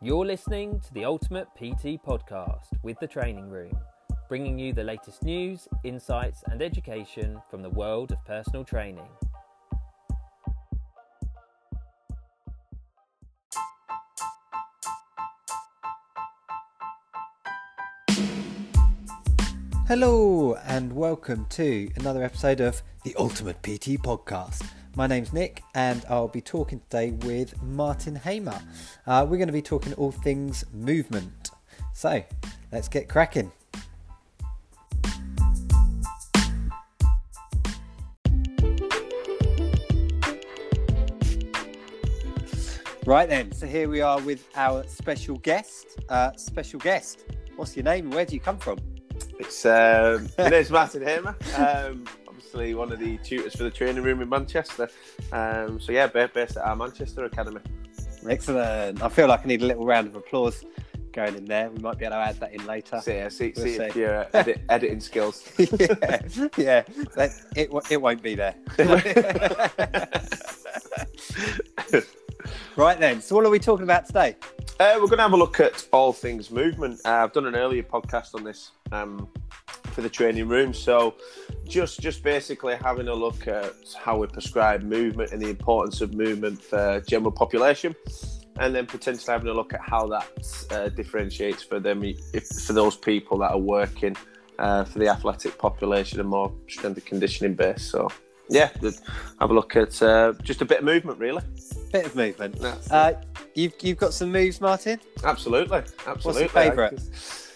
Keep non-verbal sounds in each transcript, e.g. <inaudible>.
You're listening to the Ultimate PT podcast with the Training Room, bringing you the latest news, insights, and education from the world of personal training. Hello, and welcome to another episode of the Ultimate PT podcast. My name's Nick, and I'll be talking today with Martin Hamer. Uh, we're going to be talking all things movement. So, let's get cracking. Right then, so here we are with our special guest. Uh, special guest, what's your name where do you come from? It's um, my name's Martin Hamer. Um, one of the tutors for the training room in Manchester. Um, so yeah, based at our Manchester Academy. Excellent. I feel like I need a little round of applause going in there. We might be able to add that in later. Yeah, see, We'll see see. if your uh, edit, <laughs> editing skills. <laughs> yeah, yeah. That, it it won't be there. <laughs> right then. So what are we talking about today? Uh, we're going to have a look at all things movement. Uh, I've done an earlier podcast on this um, for the training room, so just just basically having a look at how we prescribe movement and the importance of movement for general population, and then potentially having a look at how that uh, differentiates for them if, for those people that are working uh, for the athletic population and more strength and conditioning based. So yeah, have a look at uh, just a bit of movement, really. Bit of movement. Uh, you've you've got some moves, Martin. Absolutely, absolutely. What's your favourite?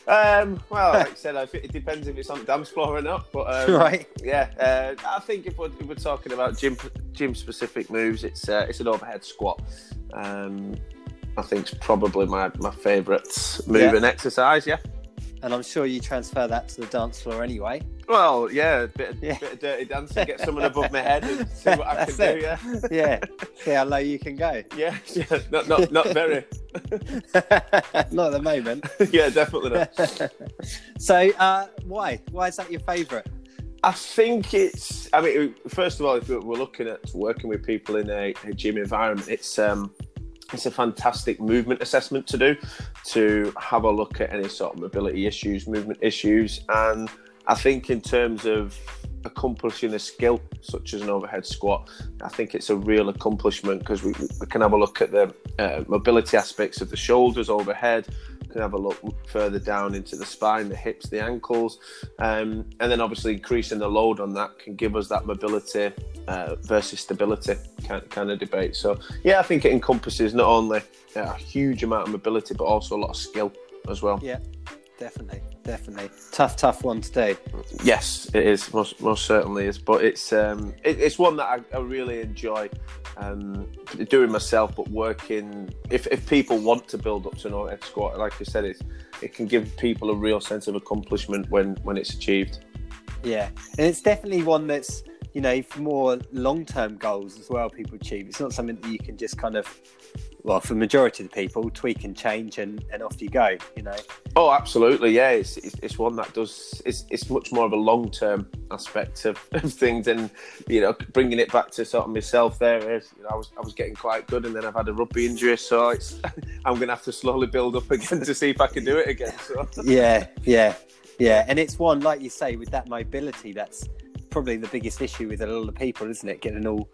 Um, well, like <laughs> I said, I it depends if it's on the dance floor or not. But um, Right. yeah, uh, I think if we're, if we're talking about gym gym specific moves, it's uh, it's an overhead squat. Um, I think it's probably my, my favourite move Yeah. and exercise. Yeah. And I'm sure you transfer that to the dance floor anyway. Well, yeah, a bit of, Yeah. bit of dirty dancing, get someone above my head and <laughs> see what I can That's do. Yeah, Yeah. See how low you can go. <laughs> yeah, yeah. Not not not very. <laughs> Not at the moment. yeah, definitely not. so, uh, why? Why is that your favourite? I think it's. I mean, first of all, if we're looking at working with people in a, a gym environment, it's um, it's a fantastic movement assessment to do, to have a look at any sort of mobility issues, movement issues, and I think in terms of accomplishing a skill such as an overhead squat, I think it's a real accomplishment because we, we can have a look at the uh, mobility aspects of the shoulders overhead. Can have a look further down into the spine, the hips, the ankles, um, and then obviously increasing the load on that can give us that mobility uh, versus stability kind, kind of debate. So yeah, I think it encompasses not only uh, a huge amount of mobility but also a lot of skill as well. Yeah, definitely, definitely. Tough, tough one today. Yes, it is most most certainly is, but it's um, it, it's one that I, I really enjoy um, doing myself. But working, if, if people want to build up to an overhead squat, like I said, it's, it can give people a real sense of accomplishment when when it's achieved. Yeah, and it's definitely one that's you know for more long-term goals as well. People achieve. It's not something that you can just kind of, well, for the majority of the people, tweak and change and, and off you go. You know. Oh, absolutely, yeah. It's, it's, it's one that does. It's, it's much more of a long term aspect of, <laughs> of things, and you know, bringing it back to sort of myself. There is, you know, I was I was getting quite good, and then I've had a rugby injury, so it's <laughs> I'm going to have to slowly build up again to see if I can do it again. So <laughs> yeah, yeah, yeah. And it's one like you say with that mobility. That's probably the biggest issue with a lot of people, isn't it? Getting all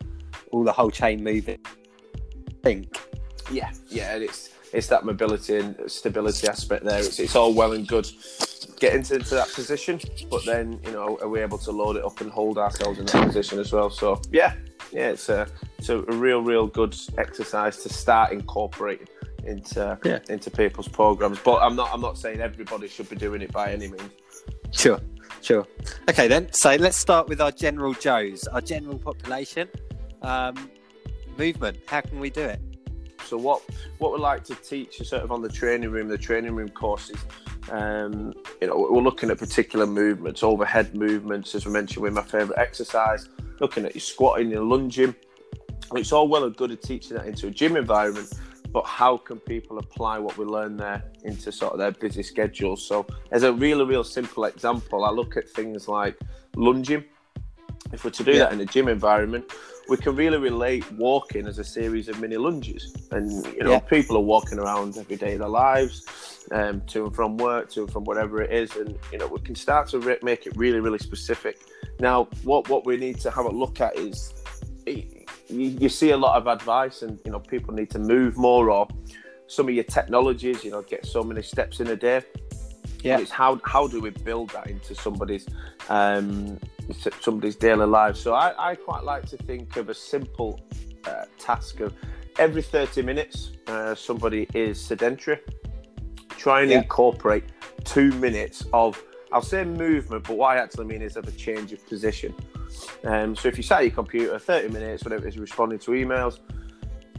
all the whole chain moving. I think. Yeah, yeah, and it's it's that mobility and stability aspect there. It's, it's all well and good getting to, to that position, but then you know, are we able to load it up and hold ourselves in that position as well? So yeah, yeah, it's a it's a real real good exercise to start incorporating into Yeah. into people's programs. But I'm not I'm not saying everybody should be doing it by any means. Sure, sure. Okay, then. So let's start with our general Joes, our general population. Um, movement. How can we do it? So what what we like to teach is sort of on the training room, the training room courses. Um, you know, we're looking at particular movements, overhead movements, as we mentioned with my favourite exercise. Looking at your squatting, your lunging. It's all well and good at teaching that into a gym environment, but how can people apply what we learn there into sort of their busy schedules? So, as a really, real simple example, I look at things like lunging. If we're to do Yeah. that in a gym environment, we can really relate walking as a series of mini lunges, and you know Yeah. people are walking around every day of their lives, um, to and from work, to and from whatever it is, and you know we can start to re- make it really really specific. Now, what what we need to have a look at is. You, you see a lot of advice, and you know people need to move more, or some of your technologies. You know, get so many steps in a day. Yeah. But it's how how do we build that into somebody's um, somebody's daily life? So I, I quite like to think of a simple uh, task of every 30 minutes uh, somebody is sedentary. Try and Yeah. incorporate two minutes of I'll say movement, but what I actually mean is of a change of position. Um, so if you sat at your computer 30 minutes, whatever it is, responding to emails,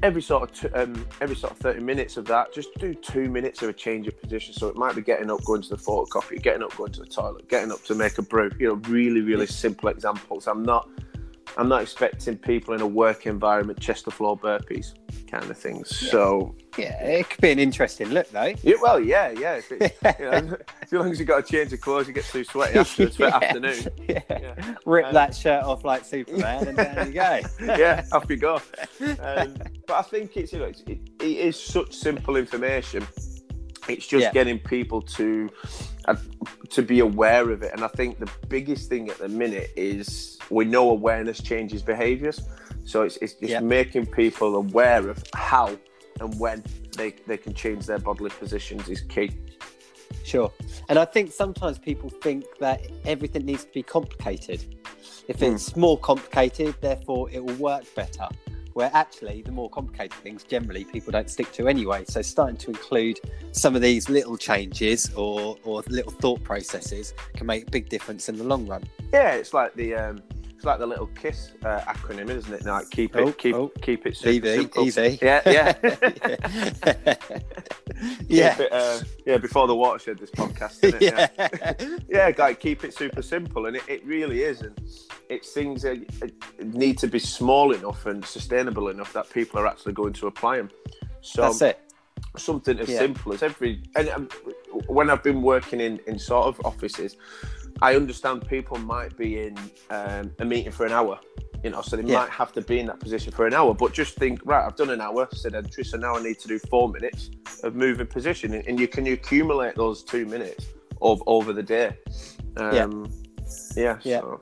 every sort of t- um, every sort of 30 minutes of that, just do two minutes of a change of position. So it might be getting up, going to the photocopy, getting up, going to the toilet, getting up to make a brew. You know, really, really simple examples. I'm not, I'm not expecting people in a work environment chest to floor burpees kind of things. So Yeah, it could be an interesting look though. yeah, well, yeah, yeah. <laughs> You know, as long as you've got a change of clothes, you get too sweaty <laughs> afterwards for Yeah. afternoon. <laughs> Yeah. Yeah. Rip Um, that shirt off like Superman, and there you go. yeah, off you go. Um, but I think it's you know it's, it, it is such simple information. It's just Yeah. getting people to uh, to be aware of it, and I think the biggest thing at the minute is we know awareness changes behaviours. So it's, it's just Yeah. making people aware of how and when they, they can change their bodily positions is key. Sure. And I think sometimes people think that everything needs to be complicated. If Hmm. it's more complicated, therefore it will work better. Where actually, the more complicated things generally people don't stick to anyway. So, starting to include some of these little changes or, or little thought processes can make a big difference in the long run. Yeah, it's like the um, it's like the little KISS uh, acronym, isn't it? Like keep it, Oh, keep oh. keep it super Easy, simple. easy. Yeah, yeah. <laughs> yeah. Keep it, uh, yeah, before the watershed, this podcast, isn't it? Yeah, yeah. <laughs> yeah, like keep it super simple, and it, it really is, and it's things that uh, need to be small enough and sustainable enough that people are actually going to apply them. So That's it. something as Yeah. simple as every and um, when I've been working in in sort of offices, I understand people might be in um, a meeting for an hour. You know, so they Yeah. might have to be in that position for an hour, but just think, right, I've done an hour sedentary, so now I need to do four minutes of moving position, and, and you can accumulate those two minutes of, over the day. Um, yeah, Yeah. So,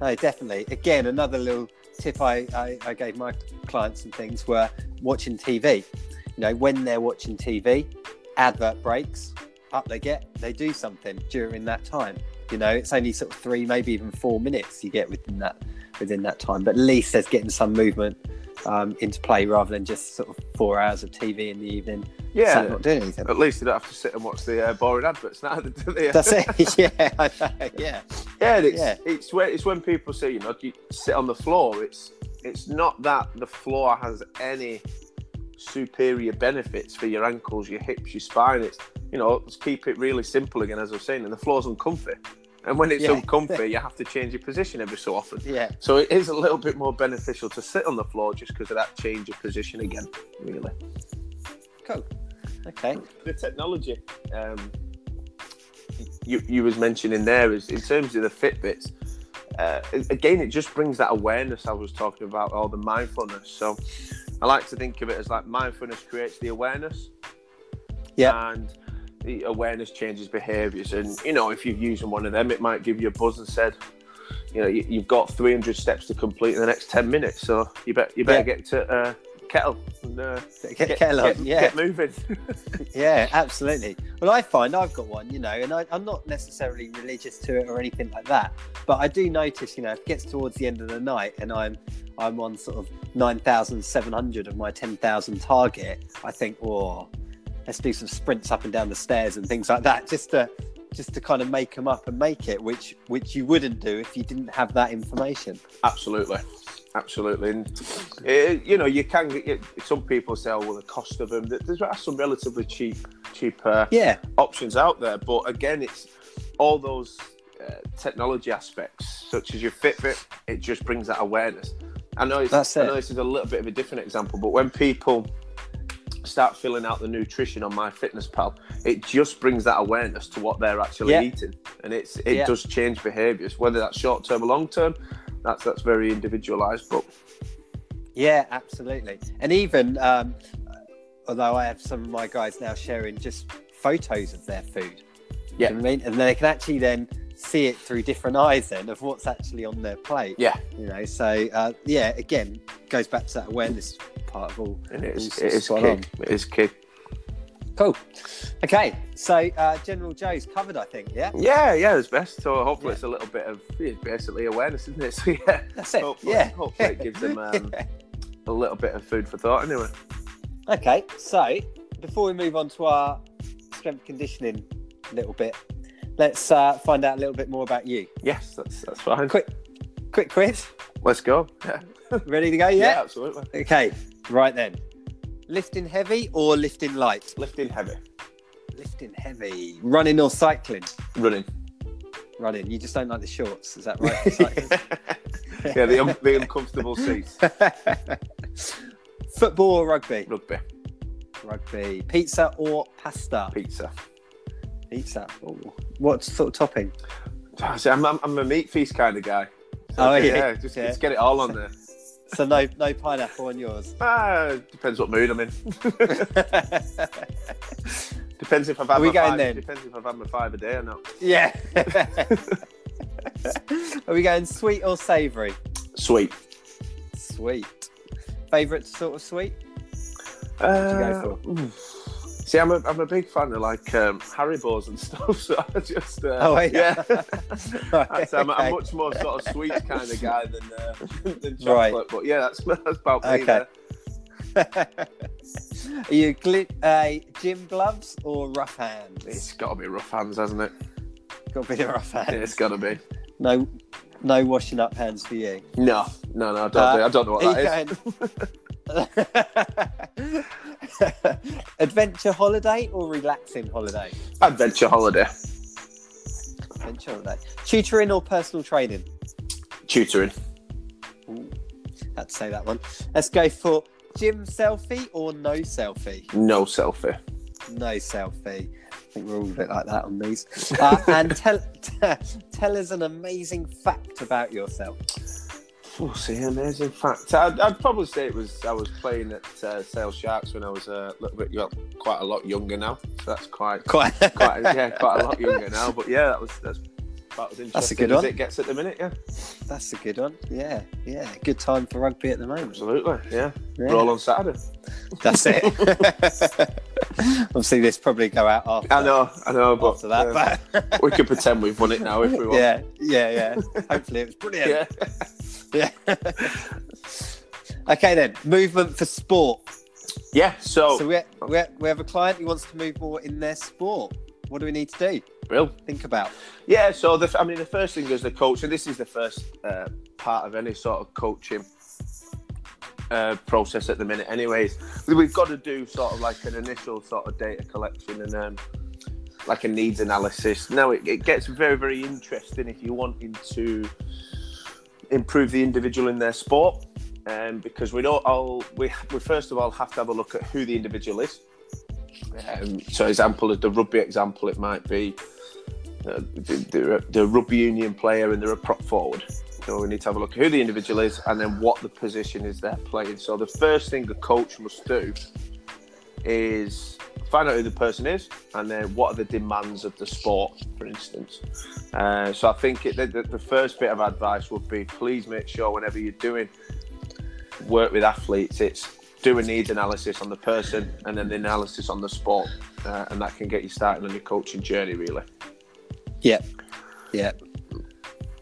No, definitely. Again, another little tip I, I, I gave my clients and things were watching TV. You know, when they're watching TV, advert breaks, up they get, they do something during that time. You know, it's only sort of three, maybe even four minutes you get within that within that time. But at least there's getting some movement um, into play rather than just sort of four hours of TV in the evening. yeah. not doing anything. At least you don't have to sit and watch the uh, boring adverts now, <laughs> do they? That's it. <laughs> yeah, I know, yeah, Yeah, and it's, Yeah. it's when it's when people say you know you sit on the floor. It's it's not that the floor has any superior benefits for your ankles, your hips, your spine. It's you know let's keep it really simple again, as I was saying. And the floor's uncomfy, and when it's Yeah. uncomfy, you have to change your position every so often. yeah. So it is a little bit more beneficial to sit on the floor just because of that change of position again. Really, Cool. Okay. the technology. Um, you you was mentioning there is in terms of the Fitbits. Uh, again, it just brings that awareness I was talking about, or the mindfulness. So, I like to think of it as like mindfulness creates the awareness, Yeah. and the awareness changes behaviours. And you know, if you're using one of them, it might give you a buzz and said, you know, you, you've got 300 steps to complete in the next 10 minutes, so you bet you better Yeah. get to uh, kettle and uh, Get, get, get, along. get- yeah. get moving. <laughs> Yeah, absolutely. Well, I find I've got one, you know, and I, I'm not necessarily religious to it or anything like that, but I do notice, you know, if it gets towards the end of the night and I'm I'm on sort of nine thousand seven hundred of my ten thousand target, I think, oh, let's do some sprints up and down the stairs and things like that, just to just to kind of make them up and make it, which which you wouldn't do if you didn't have that information. Absolutely, absolutely. And uh, you know, you can get some people say, "Oh, well, the cost of them." There's some relatively cheap, cheap uh, Yeah, options out there, but again, it's all those uh, technology aspects, such as your Fitbit. It just brings that awareness. I know, it's, That's I know this is a little bit of a different example, but when people start filling out the nutrition on MyFitnessPal it just brings that awareness to what they're actually Yeah. eating and it's it Yeah. does change behaviors whether that's short term or long term that's that's very individualised. But Yeah, absolutely. And even um, although I have some of my guys now sharing just photos of their food. Yeah. You know I mean? And they can actually then see it through different eyes then of what's actually on their plate. yeah, You know, so uh, yeah, again, goes back to that awareness part of all. and it is it is key. on. It is key. Cool. Okay, so uh, General Joe's covered, I think. Yeah, Yeah, yeah, it's best. So hopefully Yeah. it's a little bit of basically awareness, isn't it? <laughs> So yeah, that's it. hopefully, yeah, hopefully it gives them <laughs> um, a little bit of food for thought. Anyway, Okay, so before we move on to our strength conditioning little bit, let's uh, find out a little bit more about you. yes, that's that's fine. Quick, quick quiz. Let's go. <laughs> Yeah, Ready to go? Yeah. absolutely. Okay, right then. Lifting heavy or lifting light? Lifting heavy, Lifting heavy. Running or cycling? running. Running. You just don't like the shorts, is that right? <laughs> Yeah, the, un- the uncomfortable seats. <laughs> Football or rugby? Rugby, Rugby. Pizza or pasta? pizza. Pizza. Ooh. What sort of topping? <sighs> See, I'm, I'm, I'm a meat feast kind of guy. So, Oh, yeah. yeah, just, Yeah. just get it all on there. <laughs> So no, no pineapple on yours. <laughs> Ah, depends what mood I'm in. <laughs> depends if I've had Are we my going five, then? Depends if I've had my five a day or not. yeah. Are we going sweet or savoury? Sweet. Sweet. Favourite sort of sweet? Uh, go oof. See, I'm a, I'm a big fan of like um, Haribo's and <laughs> stuff, so I just uh, Oh, yeah. That's- <laughs> I'm, Okay. I'm much more sort of sweet kind of guy than uh, than <laughs> chocolate. Right. But yeah, that's that's about me. Okay. there. Are you gli- uh, gym gloves or rough hands? It's got to be rough hands, hasn't it? Got to be rough hands. It's got to be. No, no washing up hands for you. No, no, no. I don't, Uh, know, I don't know what that is. Adventure holiday or relaxing holiday? Adventure holiday, Adventure holiday. Tutoring or personal training? tutoring. Ooh, had to say that one. Let's go for gym selfie or no selfie? No selfie. No selfie. I think we're all a bit like that on these. Uh, and tell <laughs> tell us an amazing fact about yourself. Oh, see, amazing fact. I'd, I'd probably say it was I was playing at uh, Sale Sharks when I was a little bit, well, quite a lot younger now. So that's quite, <laughs> Quite. quite, yeah, quite a lot younger now. But yeah, that was that's about as interesting That's a good as one. it gets at the minute. Yeah, That's a good one. Yeah, yeah. Good time for rugby at the moment. absolutely. Yeah, Yeah. roll on Saturday. That's it. <laughs> Obviously, this probably go out after. I know, I know, but After that, but we could pretend we've won it now if we want. <laughs> yeah, yeah, yeah. Hopefully, it was brilliant. yeah, Yeah. <laughs> okay, then movement for sport. yeah. So, So we we we have a client who wants to move more in their sport. What do we need to do? Bill. Think about. Yeah, so the, I mean, the first thing is the coach, and this is the first uh, part of any sort of coaching uh, process at the minute. Anyways, we've got to do sort of like an initial sort of data collection and um, like a needs analysis. Now it, it gets very, very interesting if you're wanting to improve the individual in their sport, um, because we don't all we, we first of all have to have a look at who the individual is. Um, so, example, the rugby example, it might be uh, rugby union player and they're a prop forward. So we need to have a look at who the individual is and then what the position is they're playing. So the first thing a coach must do is find out who the person is and then what are the demands of the sport, for instance. Uh, so I think it, the, the first bit of advice would be please make sure whenever you're doing work with athletes, it's do a needs analysis on the person and then the analysis on the sport, uh, and that can get you started on your coaching journey really. Yeah, yeah,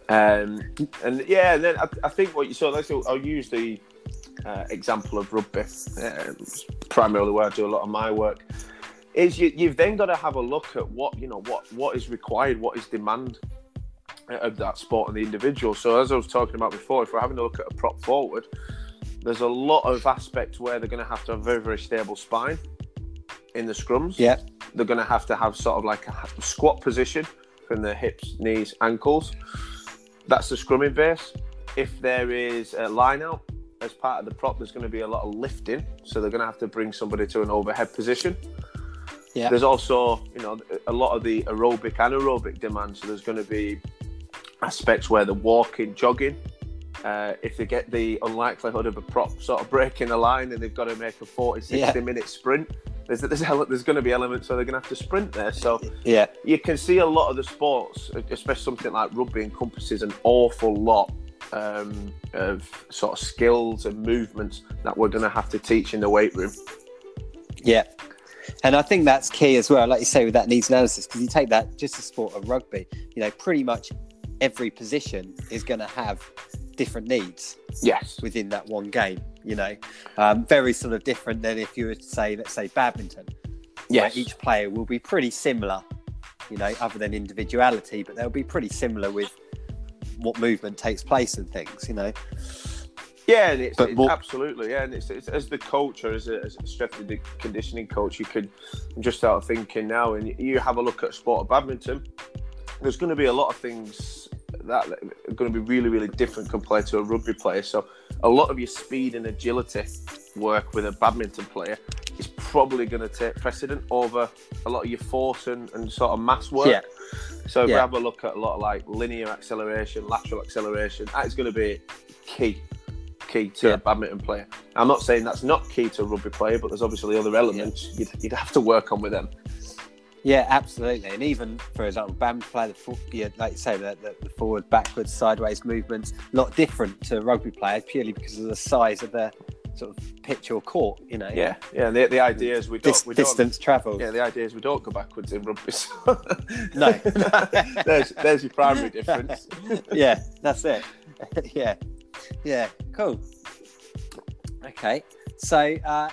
Um, and yeah, and then I, I think what you saw. Let's I'll use the uh, example of rugby, um, primarily where I do a lot of my work. Is you, you've then got to have a look at what you know what what is required, what is demand uh, of that sport and the individual. So as I was talking about before, if we're having a look at a prop forward, there's a lot of aspects where they're going to have to have a very very stable spine in the scrums. yeah, They're going to have to have sort of like a squat position from the hips, knees, ankles. That's the scrumming base. If there is a line out as part of the prop, there's going to be a lot of lifting. So they're going to have to bring somebody to an overhead position. Yeah. There's also, you know, a lot of the aerobic anaerobic demand. So there's going to be aspects where they're walking, jogging, uh, if they get the unlikelihood of a prop sort of breaking a line and they've got to make a 40, 60 Yeah. minute sprint, there's, there's, ele- <laughs> there's going to be elements where they're going to have to sprint there. So Yeah, you can see a lot of the sports, especially something like rugby, encompasses an awful lot um, of sort of skills and movements that we're going to have to teach in the weight room. yeah. And I think that's key as well, like you say, with that needs analysis, because you take that just the sport of rugby, you know, pretty much every position is going to have different needs Yes. within that one game, you know, um, very sort of different than if you were to say, let's say, badminton. where Yes. each player will be pretty similar, you know, other than individuality, but they'll be pretty similar with what movement takes place and things, you know. Yeah, and it's, it's more- absolutely yeah, and it's, it's as the coach or as a, as a strength and conditioning coach, you could just start thinking now, and you have a look at sport of badminton. There's going to be a lot of things that are going to be really, really different compared to a rugby player. So a lot of your speed and agility work with a badminton player is probably going to take precedent over a lot of your force and, and sort of mass work. Yeah. So if we have a look at a lot of like linear acceleration, lateral acceleration, that is going to be key, key to Yeah. a badminton player. I'm not saying that's not key to a rugby player, but there's obviously other elements you'd, you'd have to work on with them. Yeah, absolutely. And even, for example, badminton player, the, yeah, like you say, the, the, forward, backwards, sideways movements, a lot different to a rugby player purely because of the size of the sort of pitch or court, you know. Yeah, yeah. The, the idea is we don't, Dis- we don't distance travel. Yeah, the idea is we don't go backwards in rugby. So <laughs> No. <laughs> there's there's your primary <laughs> difference. yeah, that's it. yeah, yeah, cool. Okay, so uh,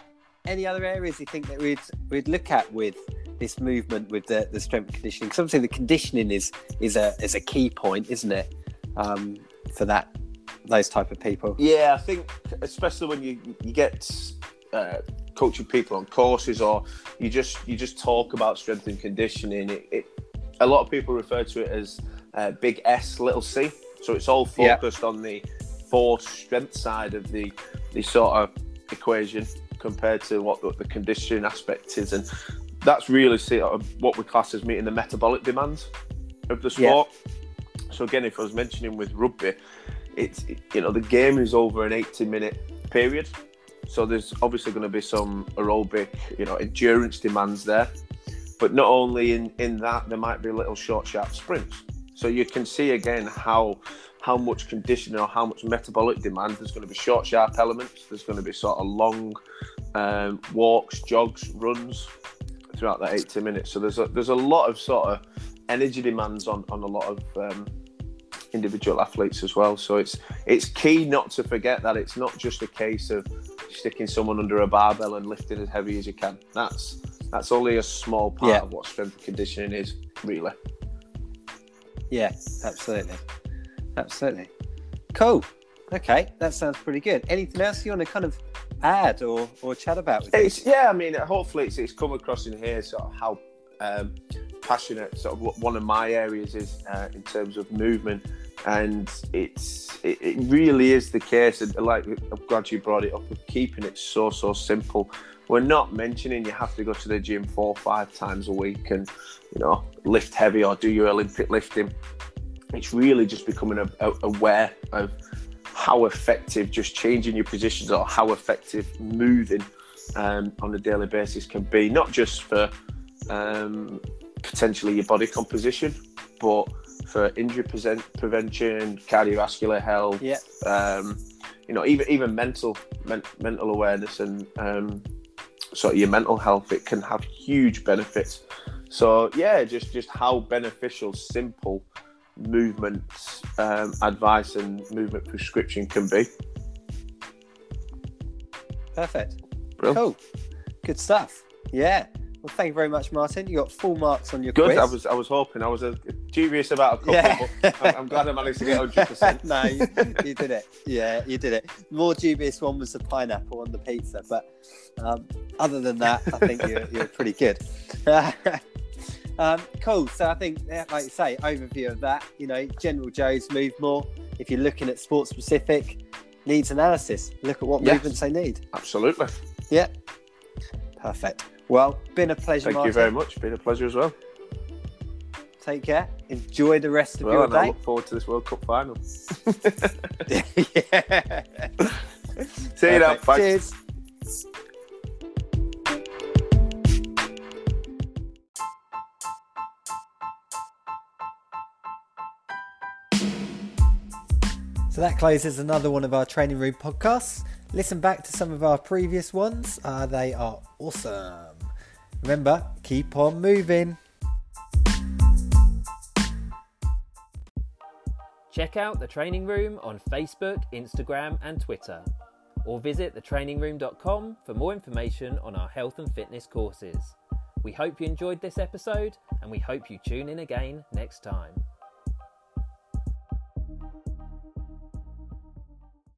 any other areas you think that we'd we'd look at with this movement with the, the strength conditioning? Obviously the conditioning is is a is a key point, isn't it, um, for that those type of people? Yeah, I think especially when you you get uh, coaching people on courses or you just you just talk about strength and conditioning. It, it a lot of people refer to it as uh, big S, little C. So it's all Yeah. focused on the force strength side of the the sort of equation compared to what the, the conditioning aspect is, and that's really sort of uh, what we class as meeting the metabolic demands of the Yeah. sport. So again, if I was mentioning with rugby, it's you know the game is over an 80 minute period so there's obviously going to be some aerobic you know endurance demands there but not only in in that there might be little short sharp sprints so you can see again how how much conditioning or how much metabolic demand there's going to be short sharp elements there's going to be sort of long um, walks jogs runs throughout that 80 minutes so there's a there's a lot of sort of energy demands on on a lot of um, individual athletes as well. So it's it's key not to forget that it's not just a case of sticking someone under a barbell and lifting as heavy as you can. That's that's only a small part Yeah. of what strength and conditioning is, really. Yeah, absolutely, absolutely. Cool. Okay, that sounds pretty good. Anything else you want to kind of add or or chat about? With It's yeah. I mean, hopefully it's, it's come across in here sort of how um, passionate sort of what one of my areas is uh, in terms of movement, and it's it, it really is the case. And like I'm glad you brought it up of keeping it so so simple. We're not mentioning you have to go to the gym four or five times a week and you know lift heavy or do your Olympic lifting. It's really just becoming a, a, aware of how effective just changing your positions or how effective moving um, on a daily basis can be, not just for um, potentially your body composition, but for injury present, prevention, cardiovascular health, Yeah. um, you know, even even mental men, mental awareness and um, sort of your mental health, it can have huge benefits. So yeah, just just how beneficial simple movement um, advice and movement prescription can be. Perfect. Brilliant. Cool. Good stuff. Yeah. Well, thank you very much, Martin. You got full marks on your Good. quiz. I was I was hoping I was uh, dubious about a couple, Yeah. but I'm, I'm glad I managed to get <laughs> 100. percent no, you, you did it. Yeah, you did it. More dubious one was the pineapple on the pizza, but um, other than that, I think you're, you're pretty good. <laughs> um, cool. So I think, like you say, overview of that. You know, general Joes move more. If you're looking at sport specific needs analysis, look at what Yes. movements they need. Absolutely. Yeah. Perfect. Well, been a pleasure. Thank Martin. you very much. Been a pleasure as well. Take care. Enjoy the rest of Well, your and I day. look forward to this World Cup final. yeah. <laughs> <laughs> See you now. Bye. Cheers. So that closes another one of our training room podcasts. Listen back to some of our previous ones. Uh, they are awesome. Remember, keep on moving. Check out the training room on Facebook, Instagram, and Twitter, or visit thetrainingroom.com for more information on our health and fitness courses. We hope you enjoyed this episode and we hope you tune in again next time.